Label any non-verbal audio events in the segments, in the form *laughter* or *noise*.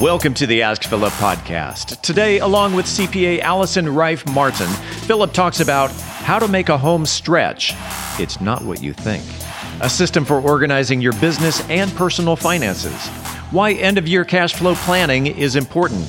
Welcome to the Ask Philip podcast. Today, along with CPA Allison Reif Martin, Philip talks about how to make a home stretch. It's not what you think. A system for organizing your business and personal finances. Why end of year cash flow planning is important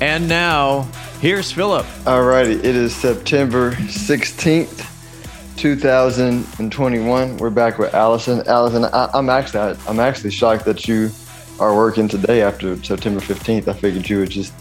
And now, here's Philip. All righty, it is September 16th, 2021. We're back with Allison. Allison, I, am actually I'm actually shocked that you are working today after September 15th. I figured you would just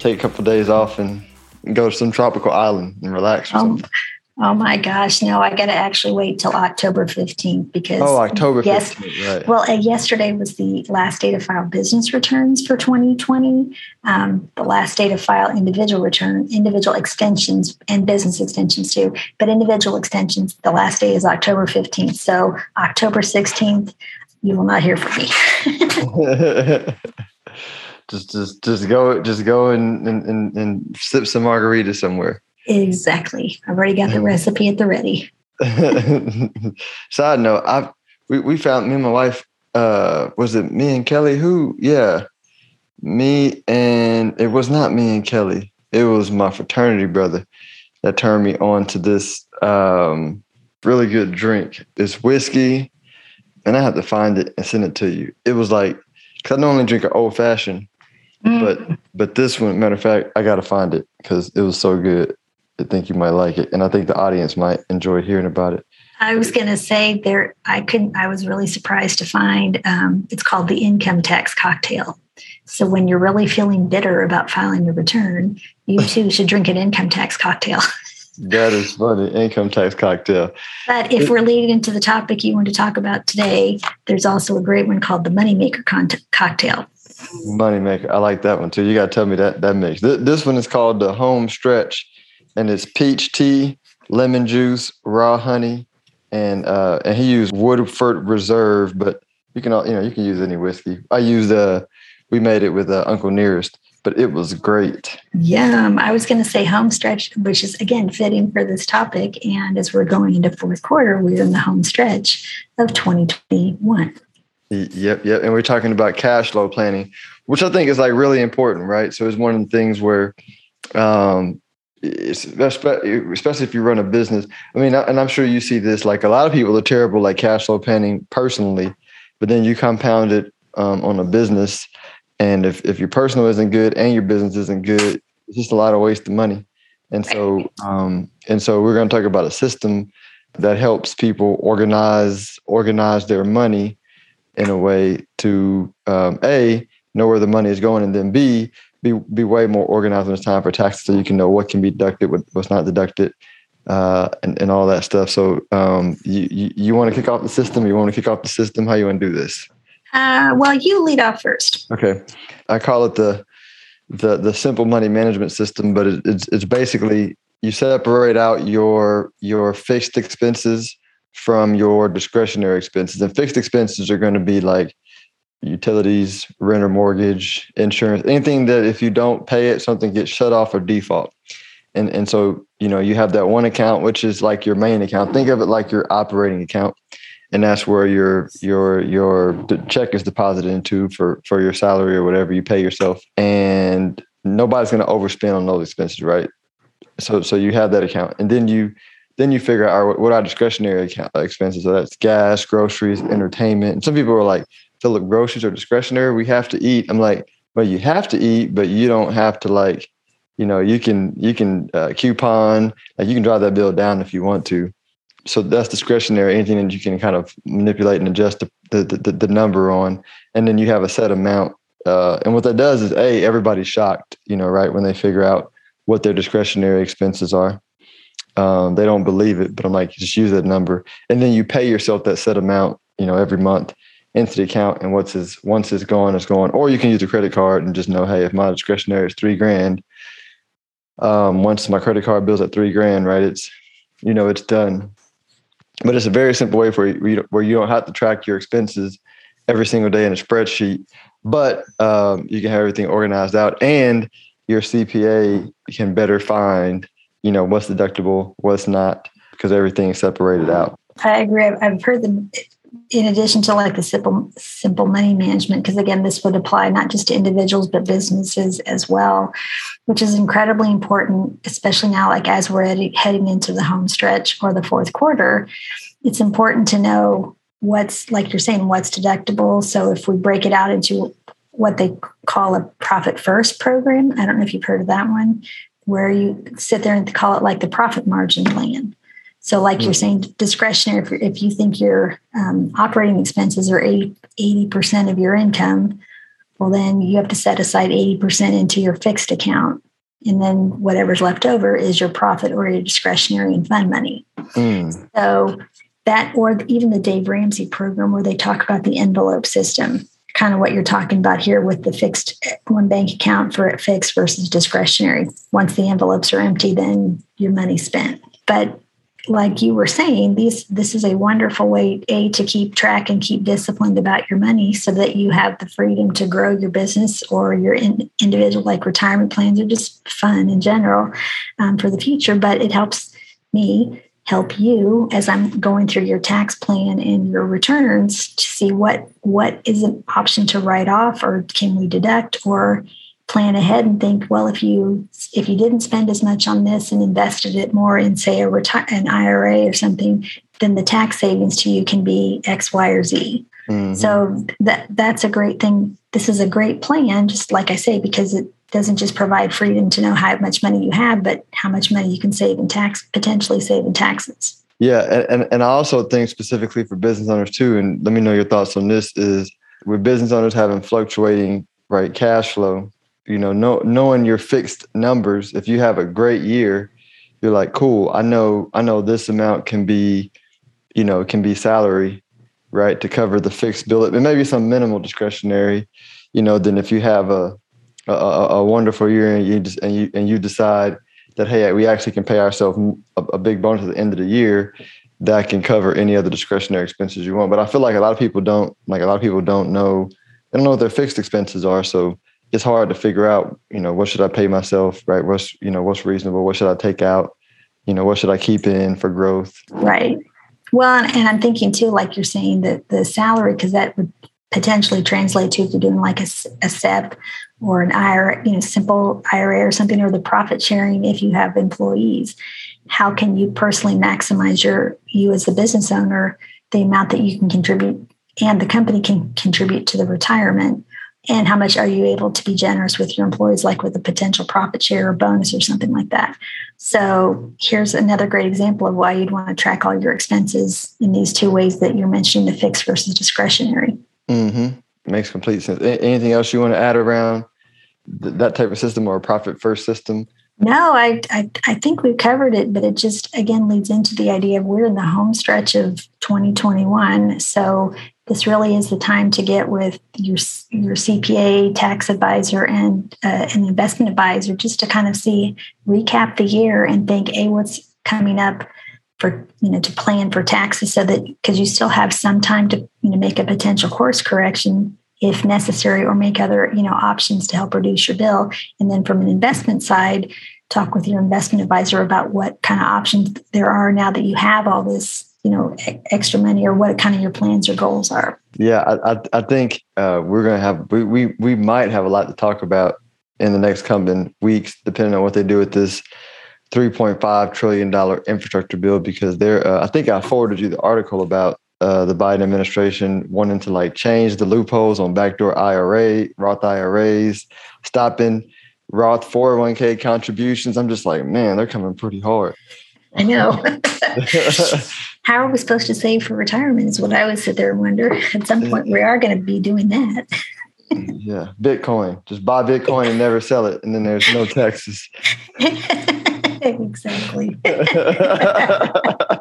take a couple of days off and go to some tropical island and relax or oh, something. Oh my gosh, no, I got to actually wait till October 15th because. Oh, October 15th, yes, right. Well, uh, yesterday was the last day to file business returns for 2020. Um, the last day to file individual return, individual extensions, and business extensions too. But individual extensions, the last day is October 15th. So, October 16th, you will not hear from me. *laughs* just, just, just go, just go and, and, and sip some margarita somewhere. Exactly. I've already got the recipe at the ready. *laughs* Side note, I we, we found me and my wife, uh, was it me and Kelly? Who? Yeah. Me and it was not me and Kelly. It was my fraternity brother that turned me on to this um, really good drink. It's whiskey, and I have to find it and send it to you. It was like because I normally drink an old fashioned, mm. but but this one, matter of fact, I got to find it because it was so good. I think you might like it, and I think the audience might enjoy hearing about it. I was going to say there. I couldn't. I was really surprised to find um, it's called the income tax cocktail. So when you're really feeling bitter about filing your return, you *laughs* too should drink an income tax cocktail. *laughs* that is funny, income tax cocktail. But if we're leading into the topic you want to talk about today, there's also a great one called the moneymaker con- cocktail. Moneymaker, I like that one too. You got to tell me that that mix. This one is called the home stretch and it's peach tea, lemon juice, raw honey, and uh, and he used Woodford Reserve, but you can all you know you can use any whiskey. I used uh we made it with uh, Uncle Nearest, but it was great. Yum! I was going to say home stretch, which is again fitting for this topic. And as we're going into fourth quarter, we're in the home stretch of 2021. Yep, yep. And we're talking about cash flow planning, which I think is like really important, right? So it's one of the things where um, especially if you run a business. I mean, and I'm sure you see this. Like a lot of people are terrible like cash flow planning personally, but then you compound it um, on a business, and if if your personal isn't good and your business isn't good, it's just a lot of waste of money. And so, um, and so we're going to talk about a system that helps people organize organize their money in a way to um, a know where the money is going, and then b be be way more organized when it's time for taxes, so you can know what can be deducted, what's not deducted, uh, and and all that stuff. So, um, you you, you want to kick off the system? You want to kick off the system? How you want to do this? Uh, well, you lead off first. Okay, I call it the the the simple money management system, but it, it's it's basically you separate out your your fixed expenses from your discretionary expenses, and fixed expenses are going to be like utilities, rent or mortgage, insurance, anything that if you don't pay it, something gets shut off or default. And and so, you know, you have that one account which is like your main account. Think of it like your operating account. And that's where your your your check is deposited into for for your salary or whatever you pay yourself. And nobody's going to overspend on those expenses, right? So so you have that account. And then you then you figure out what are discretionary account expenses. So that's gas, groceries, entertainment. And some people are like, Philip, groceries are discretionary. We have to eat. I'm like, well, you have to eat, but you don't have to like, you know, you can you can uh, coupon, like you can drive that bill down if you want to. So that's discretionary. Anything that you can kind of manipulate and adjust the the, the, the number on, and then you have a set amount. Uh, and what that does is, a everybody's shocked, you know, right when they figure out what their discretionary expenses are. Um, they don't believe it, but I'm like, just use that number, and then you pay yourself that set amount, you know, every month into the account and what's his once it's gone, it's gone. Or you can use a credit card and just know, hey, if my discretionary is three grand, um, once my credit card bill's at three grand, right? It's you know it's done. But it's a very simple way for you where you don't have to track your expenses every single day in a spreadsheet, but um, you can have everything organized out, and your CPA can better find you know what's deductible, what's not, because everything is separated out. I agree. I've heard them in addition to like the simple simple money management because again this would apply not just to individuals but businesses as well which is incredibly important especially now like as we're heading into the home stretch or the fourth quarter. It's important to know what's like you're saying what's deductible. So if we break it out into what they call a profit first program i don't know if you've heard of that one where you sit there and call it like the profit margin plan so, like you're hmm. saying, discretionary, if, if you think your um, operating expenses are 80, percent of your income, well, then you have to set aside 80% into your fixed account. And then whatever's left over is your profit or your discretionary and fund money. Mm. So, that or even the Dave Ramsey program where they talk about the envelope system, kind of what you're talking about here with the fixed one bank account for it fixed versus discretionary. Once the envelopes are empty, then your money's spent. But like you were saying, these this is a wonderful way a to keep track and keep disciplined about your money, so that you have the freedom to grow your business or your in, individual like retirement plans are just fun in general um, for the future. But it helps me help you as I'm going through your tax plan and your returns to see what what is an option to write off or can we deduct or plan ahead and think well if you if you didn't spend as much on this and invested it more in say a retire an ira or something then the tax savings to you can be x y or z. Mm-hmm. so that that's a great thing. This is a great plan just like i say because it doesn't just provide freedom to know how much money you have but how much money you can save in tax potentially save in taxes. Yeah and, and, and i also think specifically for business owners too and let me know your thoughts on this is with business owners having fluctuating right cash flow you know, know knowing your fixed numbers. If you have a great year, you're like, cool. I know, I know this amount can be, you know, can be salary, right, to cover the fixed bill. It maybe some minimal discretionary, you know. Then if you have a a, a wonderful year and you just and you and you decide that hey, we actually can pay ourselves a, a big bonus at the end of the year, that can cover any other discretionary expenses you want. But I feel like a lot of people don't like a lot of people don't know they don't know what their fixed expenses are. So it's hard to figure out, you know, what should I pay myself, right? What's, you know, what's reasonable? What should I take out? You know, what should I keep in for growth? Right. Well, and I'm thinking too, like you're saying, that the salary, because that would potentially translate to if you're doing like a, a SEP or an IRA, you know, simple IRA or something, or the profit sharing if you have employees. How can you personally maximize your you as the business owner, the amount that you can contribute and the company can contribute to the retirement and how much are you able to be generous with your employees like with a potential profit share or bonus or something like that? So here's another great example of why you'd want to track all your expenses in these two ways that you're mentioning the fixed versus discretionary. Mm-hmm. makes complete sense. Anything else you want to add around that type of system or a profit first system no, I, I, I think we've covered it, but it just again leads into the idea of we're in the home stretch of 2021. So this really is the time to get with your your CPA, tax advisor, and uh, an investment advisor, just to kind of see recap the year and think, hey, what's coming up for you know to plan for taxes, so that because you still have some time to you know make a potential course correction if necessary, or make other you know options to help reduce your bill, and then from an investment side. Talk with your investment advisor about what kind of options there are now that you have all this you know extra money or what kind of your plans or goals are yeah i i, I think uh, we're gonna have we, we we might have a lot to talk about in the next coming weeks depending on what they do with this 3.5 trillion dollar infrastructure bill because there uh, i think i forwarded you the article about uh, the biden administration wanting to like change the loopholes on backdoor ira roth iras stopping roth 401k contributions i'm just like man they're coming pretty hard I know. *laughs* How are we supposed to save for retirement? Is what I would sit there and wonder. At some point, we are going to be doing that. *laughs* yeah, Bitcoin. Just buy Bitcoin and never sell it, and then there's no *laughs* taxes. exactly.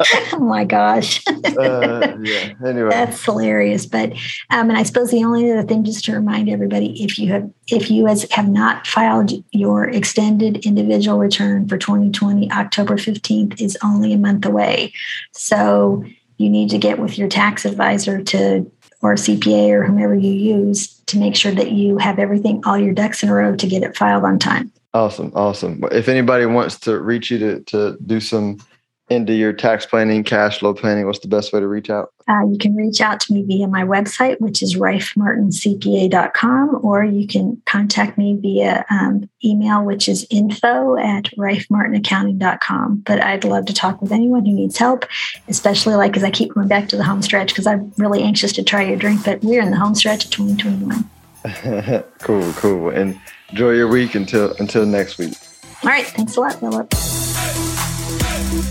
*laughs* oh my gosh. *laughs* uh, yeah. Anyway, that's hilarious. But um, and I suppose the only other thing, just to remind everybody, if you have if you as have not filed your extended individual return for 2020, October 15th is only a month away. So you need to get with your tax advisor to or CPA or whomever you use to make sure that you have everything, all your ducks in a row to get it filed on time. Awesome. Awesome. If anybody wants to reach you to, to do some into your tax planning, cash flow planning, what's the best way to reach out? Uh, you can reach out to me via my website, which is rifemartincpa.com, or you can contact me via um, email, which is info at rifemartinaccounting.com. But I'd love to talk with anyone who needs help, especially like as I keep going back to the home stretch because I'm really anxious to try your drink. But we're in the home stretch of 2021. *laughs* cool, cool. And enjoy your week until until next week. All right. Thanks a lot, Philip.